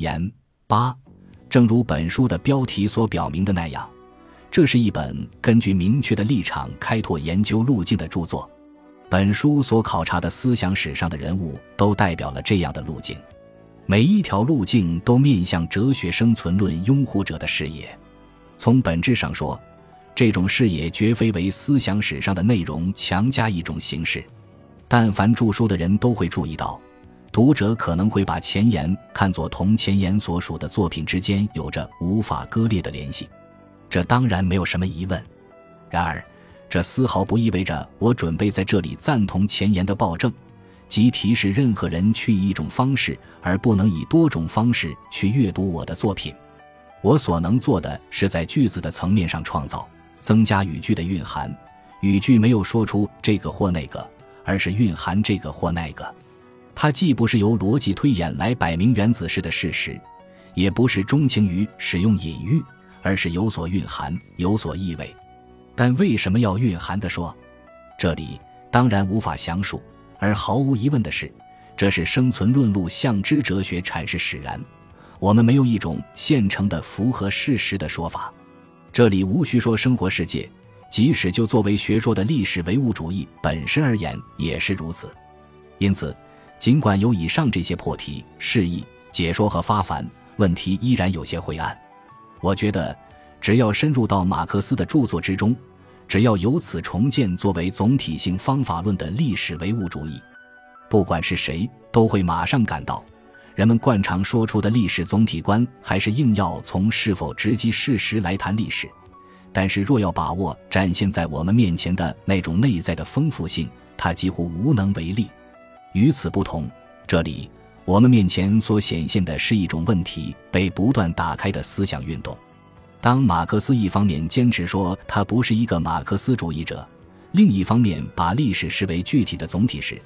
言八，正如本书的标题所表明的那样，这是一本根据明确的立场开拓研究路径的著作。本书所考察的思想史上的人物都代表了这样的路径，每一条路径都面向哲学生存论拥护者的视野。从本质上说，这种视野绝非为思想史上的内容强加一种形式。但凡著书的人都会注意到，读者可能会把前言看作同前言所属的作品之间有着无法割裂的联系。这当然没有什么疑问。然而，这丝毫不意味着我准备在这里赞同前言的暴政，即提示任何人去以一种方式，而不能以多种方式去阅读我的作品。我所能做的是在句子的层面上创造、增加语句的蕴含。语句没有说出这个或那个，而是蕴含这个或那个。它既不是由逻辑推演来摆明原子式的事实，也不是钟情于使用隐喻，而是有所蕴含、有所意味。但为什么要蕴含地说？这里当然无法详述。而毫无疑问的是，这是生存论路向之哲学阐释使然。我们没有一种现成的符合事实的说法。这里无需说生活世界，即使就作为学说的历史唯物主义本身而言也是如此。因此，尽管有以上这些破题、释义、解说和发凡，问题依然有些灰暗。我觉得，只要深入到马克思的著作之中。只要由此重建作为总体性方法论的历史唯物主义，不管是谁，都会马上感到，人们惯常说出的历史总体观，还是硬要从是否直击事实来谈历史。但是，若要把握展现在我们面前的那种内在的丰富性，它几乎无能为力。与此不同，这里我们面前所显现的是一种问题被不断打开的思想运动。当马克思一方面坚持说他不是一个马克思主义者，另一方面把历史视为具体的总体时，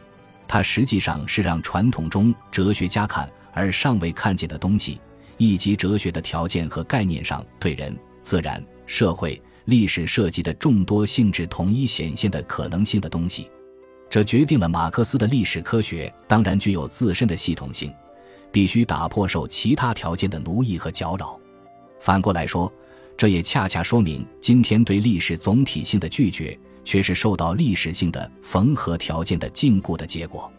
他实际上是让传统中哲学家看而尚未看见的东西，以及哲学的条件和概念上对人、自然、社会、历史涉及的众多性质统一显现的可能性的东西。这决定了马克思的历史科学当然具有自身的系统性，必须打破受其他条件的奴役和搅扰。反过来说。这也恰恰说明，今天对历史总体性的拒绝，却是受到历史性的缝合条件的禁锢的结果。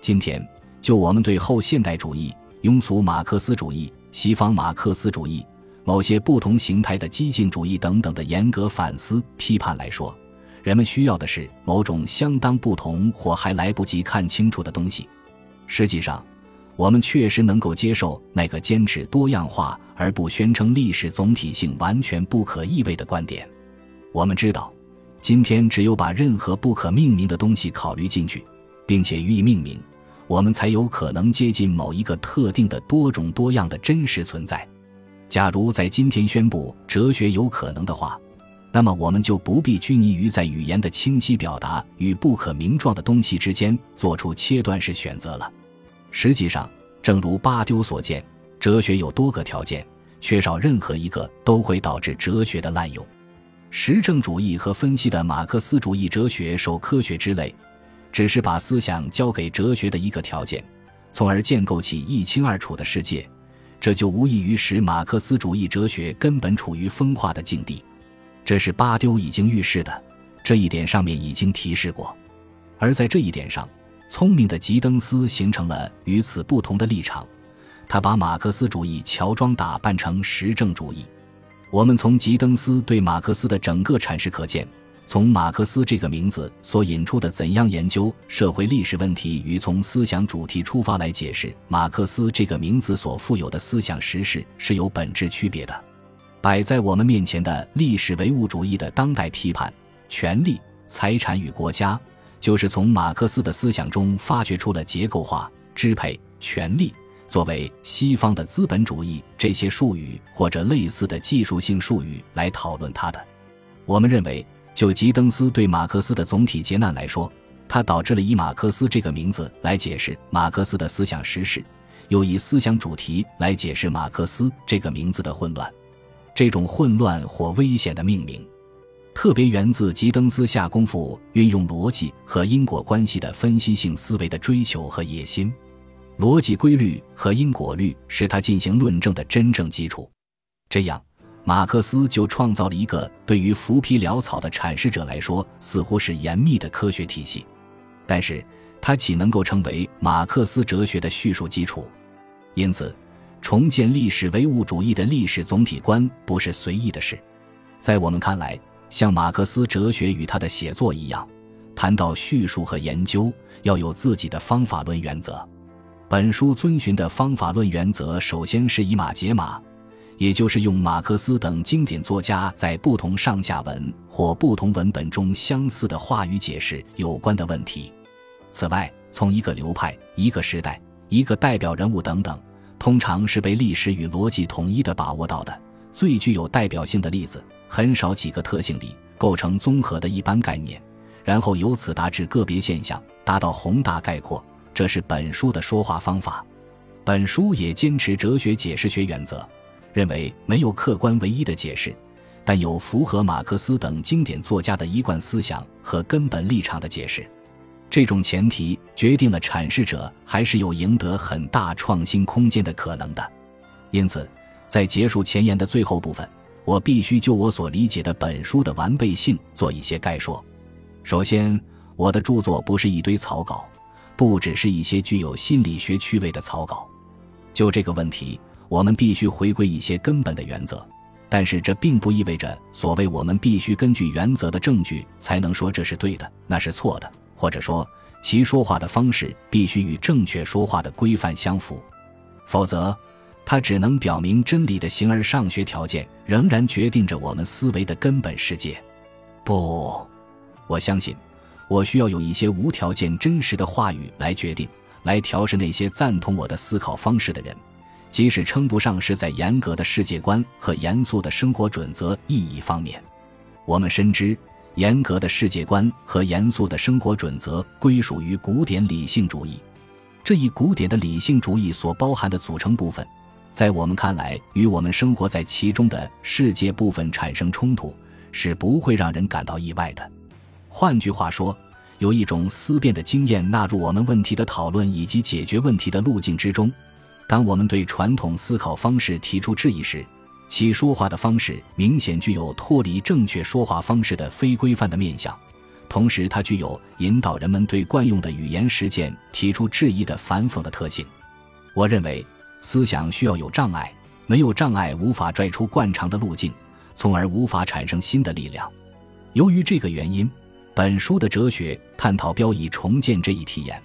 今天，就我们对后现代主义、庸俗马克思主义、西方马克思主义、某些不同形态的激进主义等等的严格反思批判来说，人们需要的是某种相当不同或还来不及看清楚的东西。实际上，我们确实能够接受那个坚持多样化而不宣称历史总体性完全不可意味的观点。我们知道，今天只有把任何不可命名的东西考虑进去，并且予以命名，我们才有可能接近某一个特定的多种多样的真实存在。假如在今天宣布哲学有可能的话，那么我们就不必拘泥于在语言的清晰表达与不可名状的东西之间做出切断式选择了。实际上，正如巴丢所见，哲学有多个条件，缺少任何一个都会导致哲学的滥用。实证主义和分析的马克思主义哲学受科学之类，只是把思想交给哲学的一个条件，从而建构起一清二楚的世界，这就无异于使马克思主义哲学根本处于分化的境地。这是巴丢已经预示的，这一点上面已经提示过，而在这一点上。聪明的吉登斯形成了与此不同的立场，他把马克思主义乔装打扮成实证主义。我们从吉登斯对马克思的整个阐释可见，从马克思这个名字所引出的怎样研究社会历史问题与从思想主题出发来解释马克思这个名字所富有的思想实事是有本质区别的。摆在我们面前的历史唯物主义的当代批判，权力、财产与国家。就是从马克思的思想中发掘出了结构化、支配、权力作为西方的资本主义这些术语或者类似的技术性术语来讨论它的。我们认为，就吉登斯对马克思的总体劫难来说，它导致了以马克思这个名字来解释马克思的思想实事，又以思想主题来解释马克思这个名字的混乱。这种混乱或危险的命名。特别源自吉登斯下功夫运用逻辑和因果关系的分析性思维的追求和野心。逻辑规律和因果律是他进行论证的真正基础。这样，马克思就创造了一个对于浮皮潦草的阐释者来说似乎是严密的科学体系。但是，它岂能够成为马克思哲学的叙述基础？因此，重建历史唯物主义的历史总体观不是随意的事。在我们看来，像马克思哲学与他的写作一样，谈到叙述和研究，要有自己的方法论原则。本书遵循的方法论原则，首先是以马解马，也就是用马克思等经典作家在不同上下文或不同文本中相似的话语解释有关的问题。此外，从一个流派、一个时代、一个代表人物等等，通常是被历史与逻辑统一的把握到的最具有代表性的例子，很少几个特性里构成综合的一般概念，然后由此达至个别现象，达到宏大概括。这是本书的说话方法。本书也坚持哲学解释学原则，认为没有客观唯一的解释，但有符合马克思等经典作家的一贯思想和根本立场的解释。这种前提决定了阐释者还是有赢得很大创新空间的可能的。因此，在结束前言的最后部分，我必须就我所理解的本书的完备性做一些概说。首先，我的著作不是一堆草稿。不只是一些具有心理学趣味的草稿。就这个问题，我们必须回归一些根本的原则。但是这并不意味着所谓我们必须根据原则的证据才能说这是对的，那是错的，或者说其说话的方式必须与正确说话的规范相符。否则，它只能表明真理的形而上学条件仍然决定着我们思维的根本世界。不，我相信。我需要有一些无条件真实的话语来决定，来调试那些赞同我的思考方式的人，即使称不上是在严格的世界观和严肃的生活准则意义方面。我们深知，严格的世界观和严肃的生活准则归属于古典理性主义。这一古典的理性主义所包含的组成部分，在我们看来，与我们生活在其中的世界部分产生冲突，是不会让人感到意外的。换句话说，有一种思辨的经验纳入我们问题的讨论以及解决问题的路径之中。当我们对传统思考方式提出质疑时，其说话的方式明显具有脱离正确说话方式的非规范的面相，同时它具有引导人们对惯用的语言实践提出质疑的反讽的特性。我认为，思想需要有障碍，没有障碍无法拽出惯常的路径，从而无法产生新的力量。由于这个原因。本书的哲学探讨标以重建这一体验，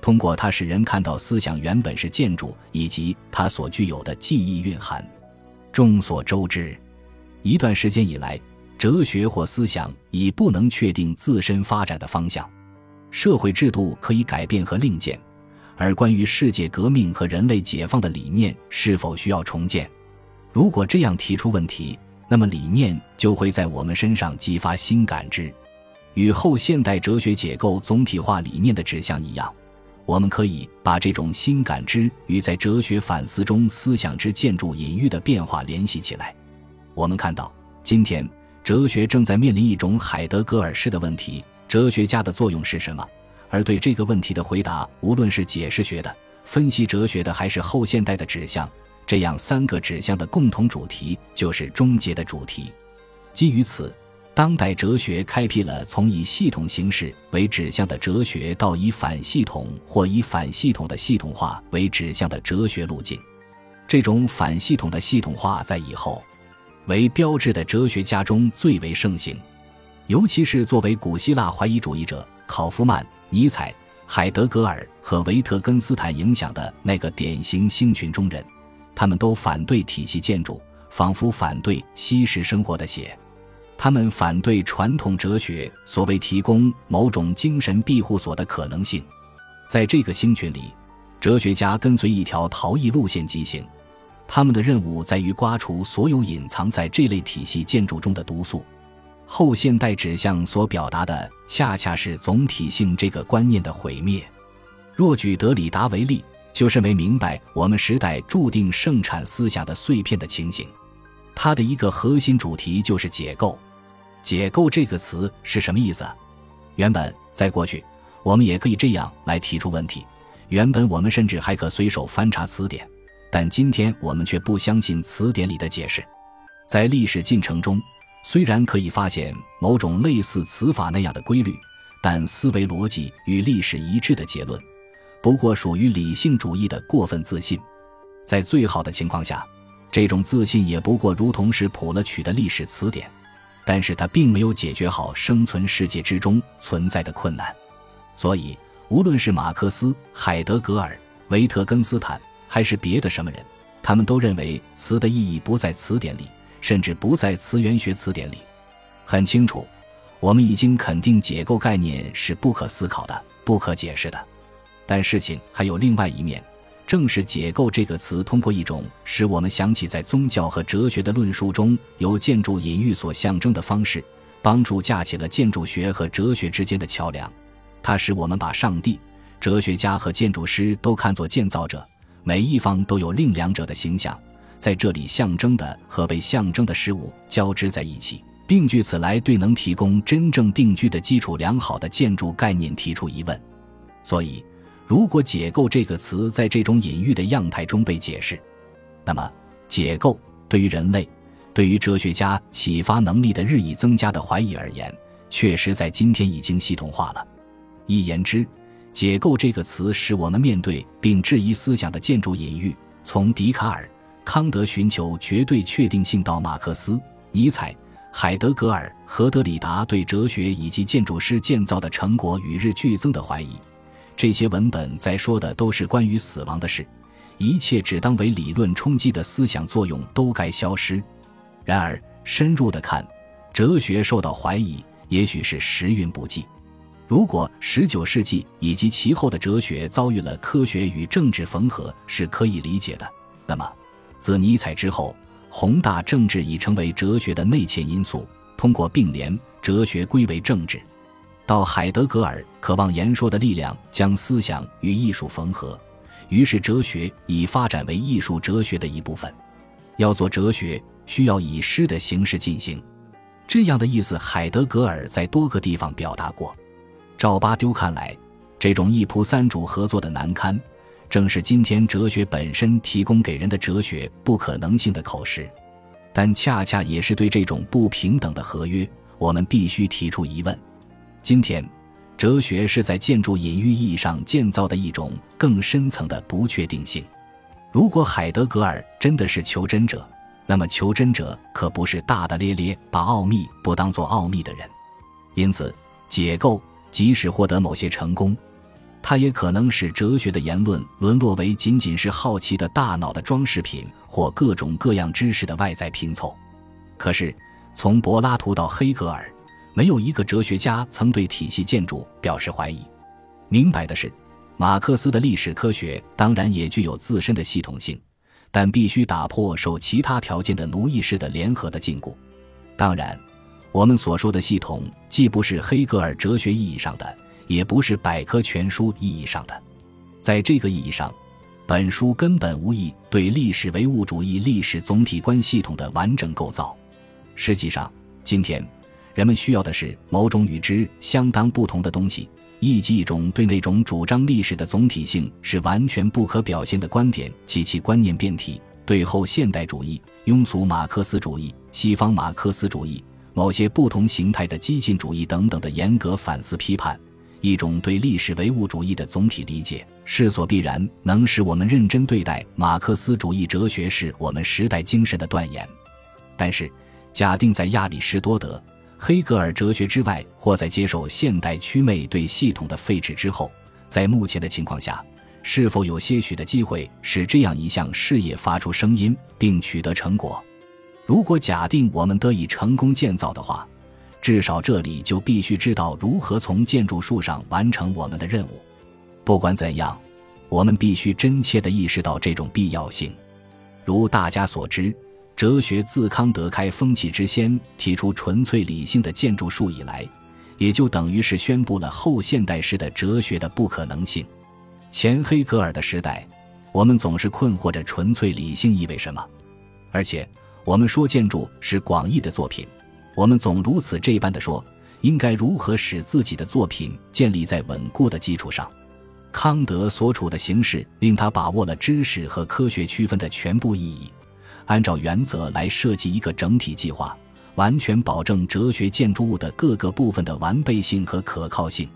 通过它使人看到思想原本是建筑以及它所具有的记忆蕴含。众所周知，一段时间以来，哲学或思想已不能确定自身发展的方向。社会制度可以改变和另建，而关于世界革命和人类解放的理念是否需要重建？如果这样提出问题，那么理念就会在我们身上激发新感知。与后现代哲学解构总体化理念的指向一样，我们可以把这种新感知与在哲学反思中思想之建筑隐喻的变化联系起来。我们看到，今天哲学正在面临一种海德格尔式的问题：哲学家的作用是什么？而对这个问题的回答，无论是解释学的、分析哲学的，还是后现代的指向，这样三个指向的共同主题就是终结的主题。基于此。当代哲学开辟了从以系统形式为指向的哲学到以反系统或以反系统的系统化为指向的哲学路径。这种反系统的系统化在以后为标志的哲学家中最为盛行，尤其是作为古希腊怀疑主义者考夫曼、尼采、海德格尔和维特根斯坦影响的那个典型星群中人，他们都反对体系建筑，仿佛反对西式生活的血。他们反对传统哲学所谓提供某种精神庇护所的可能性。在这个星群里，哲学家跟随一条逃逸路线疾行，他们的任务在于刮除所有隐藏在这类体系建筑中的毒素。后现代指向所表达的，恰恰是总体性这个观念的毁灭。若举德里达为例，就认为明白我们时代注定盛产思想的碎片的情形。它的一个核心主题就是解构。解构这个词是什么意思？原本在过去，我们也可以这样来提出问题：原本我们甚至还可随手翻查词典，但今天我们却不相信词典里的解释。在历史进程中，虽然可以发现某种类似词法那样的规律，但思维逻辑与历史一致的结论，不过属于理性主义的过分自信。在最好的情况下，这种自信也不过如同是谱了曲的历史词典，但是它并没有解决好生存世界之中存在的困难。所以，无论是马克思、海德格尔、维特根斯坦，还是别的什么人，他们都认为词的意义不在词典里，甚至不在词源学词典里。很清楚。我们已经肯定解构概念是不可思考的、不可解释的，但事情还有另外一面，正是“解构”这个词通过一种使我们想起在宗教和哲学的论述中由建筑隐喻所象征的方式，帮助架起了建筑学和哲学之间的桥梁。它使我们把上帝、哲学家和建筑师都看作建造者，每一方都有另两者的形象，在这里象征的和被象征的事物交织在一起。并据此来对能提供真正定居的基础良好的建筑概念提出疑问。所以，如果“解构”这个词在这种隐喻的样态中被解释，那么解构对于人类、对于哲学家启发能力的日益增加的怀疑而言，确实在今天已经系统化了。一言之，“解构”这个词使我们面对并质疑思想的建筑隐喻，从笛卡尔、康德寻求绝对确定性到马克思、尼采。海德格尔和德里达对哲学以及建筑师建造的成果与日俱增的怀疑，这些文本在说的都是关于死亡的事，一切只当为理论冲击的思想作用都该消失。然而，深入的看，哲学受到怀疑，也许是时运不济。如果十九世纪以及其后的哲学遭遇了科学与政治缝合是可以理解的，那么自尼采之后。宏大政治已成为哲学的内嵌因素，通过并联，哲学归为政治。到海德格尔渴望言说的力量将思想与艺术缝合，于是哲学已发展为艺术哲学的一部分。要做哲学，需要以诗的形式进行。这样的意思，海德格尔在多个地方表达过。照巴丢看来，这种一仆三主合作的难堪。正是今天哲学本身提供给人的哲学不可能性的口实，但恰恰也是对这种不平等的合约，我们必须提出疑问。今天，哲学是在建筑隐喻意义上建造的一种更深层的不确定性。如果海德格尔真的是求真者，那么求真者可不是大大咧咧把奥秘不当作奥秘的人。因此，解构即使获得某些成功。它也可能使哲学的言论沦落为仅仅是好奇的大脑的装饰品，或各种各样知识的外在拼凑。可是，从柏拉图到黑格尔，没有一个哲学家曾对体系建筑表示怀疑。明白的是，马克思的历史科学当然也具有自身的系统性，但必须打破受其他条件的奴役式的联合的禁锢。当然，我们所说的系统，既不是黑格尔哲学意义上的。也不是百科全书意义上的，在这个意义上，本书根本无意对历史唯物主义历史总体观系统的完整构造。实际上，今天人们需要的是某种与之相当不同的东西，以及一种对那种主张历史的总体性是完全不可表现的观点及其观念变体，对后现代主义、庸俗马克思主义、西方马克思主义、某些不同形态的激进主义等等的严格反思批判。一种对历史唯物主义的总体理解，势所必然能使我们认真对待马克思主义哲学是我们时代精神的断言。但是，假定在亚里士多德、黑格尔哲学之外，或在接受现代祛魅对系统的废止之后，在目前的情况下，是否有些许的机会使这样一项事业发出声音并取得成果？如果假定我们得以成功建造的话。至少这里就必须知道如何从建筑树上完成我们的任务。不管怎样，我们必须真切地意识到这种必要性。如大家所知，哲学自康德开风气之先提出纯粹理性的建筑术以来，也就等于是宣布了后现代式的哲学的不可能性。前黑格尔的时代，我们总是困惑着纯粹理性意味什么，而且我们说建筑是广义的作品。我们总如此这般的说，应该如何使自己的作品建立在稳固的基础上？康德所处的形势令他把握了知识和科学区分的全部意义，按照原则来设计一个整体计划，完全保证哲学建筑物的各个部分的完备性和可靠性。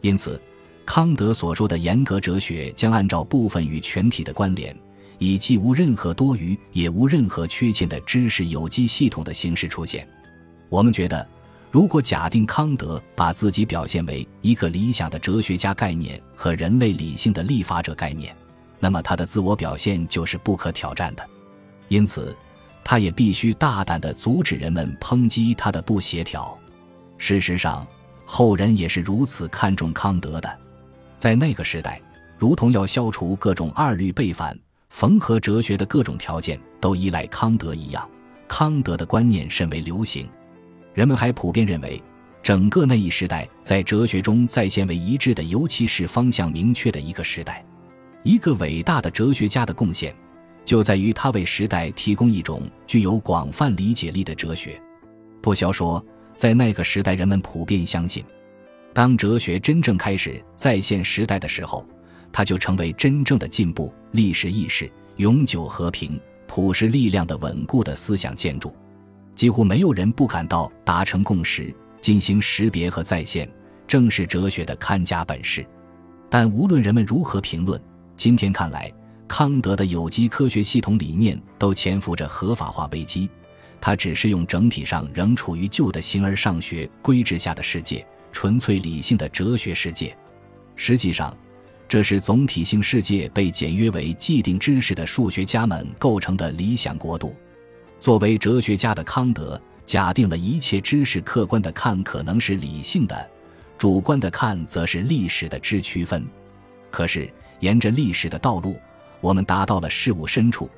因此，康德所说的严格哲学将按照部分与全体的关联，以既无任何多余也无任何缺陷的知识有机系统的形式出现。我们觉得。如果假定康德把自己表现为一个理想的哲学家概念和人类理性的立法者概念，那么他的自我表现就是不可挑战的。因此，他也必须大胆地阻止人们抨击他的不协调。事实上，后人也是如此看重康德的。在那个时代，如同要消除各种二律背反、缝合哲学的各种条件都依赖康德一样，康德的观念甚为流行。人们还普遍认为，整个那一时代在哲学中再现为一致的，尤其是方向明确的一个时代。一个伟大的哲学家的贡献，就在于它为时代提供一种具有广泛理解力的哲学。不消说，在那个时代，人们普遍相信，当哲学真正开始再现时代的时候，它就成为真正的进步、历史意识、永久和平、普世力量的稳固的思想建筑。几乎没有人不感到达成共识、进行识别和再现，正是哲学的看家本事。但无论人们如何评论，今天看来，康德的有机科学系统理念都潜伏着合法化危机。他只是用整体上仍处于旧的形而上学规制下的世界，纯粹理性的哲学世界。实际上，这是总体性世界被简约为既定知识的数学家们构成的理想国度。作为哲学家的康德，假定了一切知识客观的看可能是理性的，主观的看则是历史的之区分。可是，沿着历史的道路，我们达到了事物深处。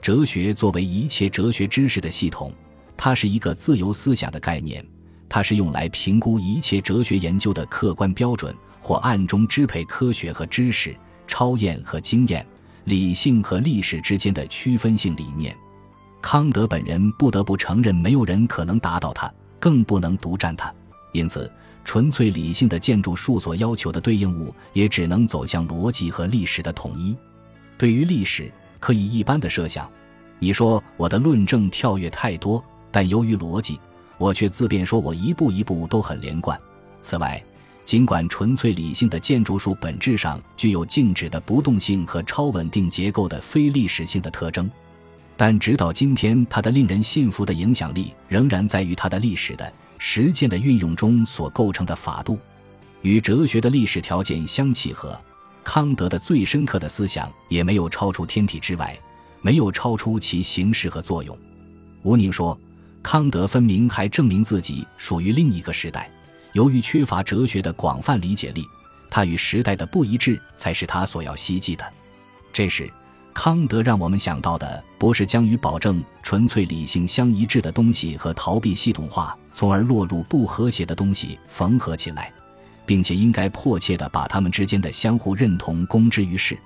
哲学作为一切哲学知识的系统，它是一个自由思想的概念，它是用来评估一切哲学研究的客观标准，或暗中支配科学和知识、超验和经验、理性和历史之间的区分性理念。康德本人不得不承认，没有人可能达到他，更不能独占他。因此，纯粹理性的建筑术所要求的对应物，也只能走向逻辑和历史的统一。对于历史，可以一般的设想：你说我的论证跳跃太多，但由于逻辑，我却自辩说我一步一步都很连贯。此外，尽管纯粹理性的建筑术本质上具有静止的不动性和超稳定结构的非历史性的特征。但直到今天，它的令人信服的影响力仍然在于它的历史的实践的运用中所构成的法度，与哲学的历史条件相契合。康德的最深刻的思想也没有超出天体之外，没有超出其形式和作用。吴宁说，康德分明还证明自己属于另一个时代。由于缺乏哲学的广泛理解力，他与时代的不一致才是他所要希冀的。这时。康德让我们想到的不是将与保证纯粹理性相一致的东西和逃避系统化，从而落入不和谐的东西缝合起来，并且应该迫切地把他们之间的相互认同公之于世。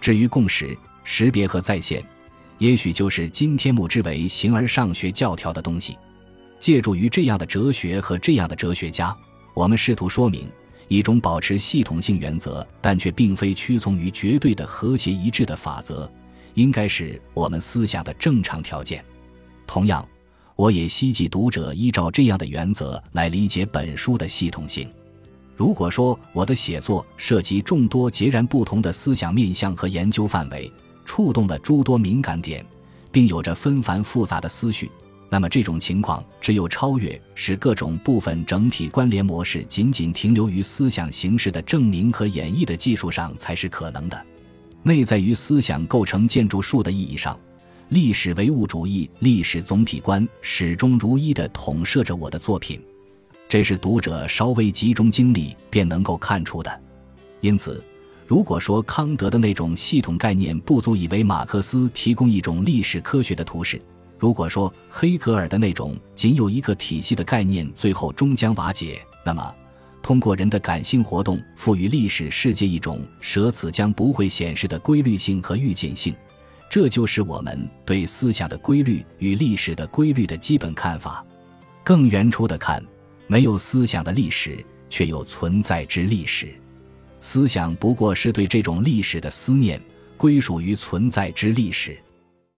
至于共识、识别和再现，也许就是今天目之为形而上学教条的东西。借助于这样的哲学和这样的哲学家，我们试图说明。一种保持系统性原则，但却并非屈从于绝对的和谐一致的法则，应该是我们思想的正常条件。同样，我也希冀读者依照这样的原则来理解本书的系统性。如果说我的写作涉及众多截然不同的思想面向和研究范围，触动了诸多敏感点，并有着纷繁复杂的思绪。那么这种情况，只有超越使各种部分整体关联模式仅仅停留于思想形式的证明和演绎的技术上才是可能的。内在于思想构成建筑术的意义上，历史唯物主义历史总体观始终如一地统摄着我的作品，这是读者稍微集中精力便能够看出的。因此，如果说康德的那种系统概念不足以为马克思提供一种历史科学的图示，如果说黑格尔的那种仅有一个体系的概念最后终将瓦解，那么通过人的感性活动赋予历史世界一种舍此将不会显示的规律性和预见性，这就是我们对思想的规律与历史的规律的基本看法。更原初的看，没有思想的历史，却有存在之历史。思想不过是对这种历史的思念，归属于存在之历史。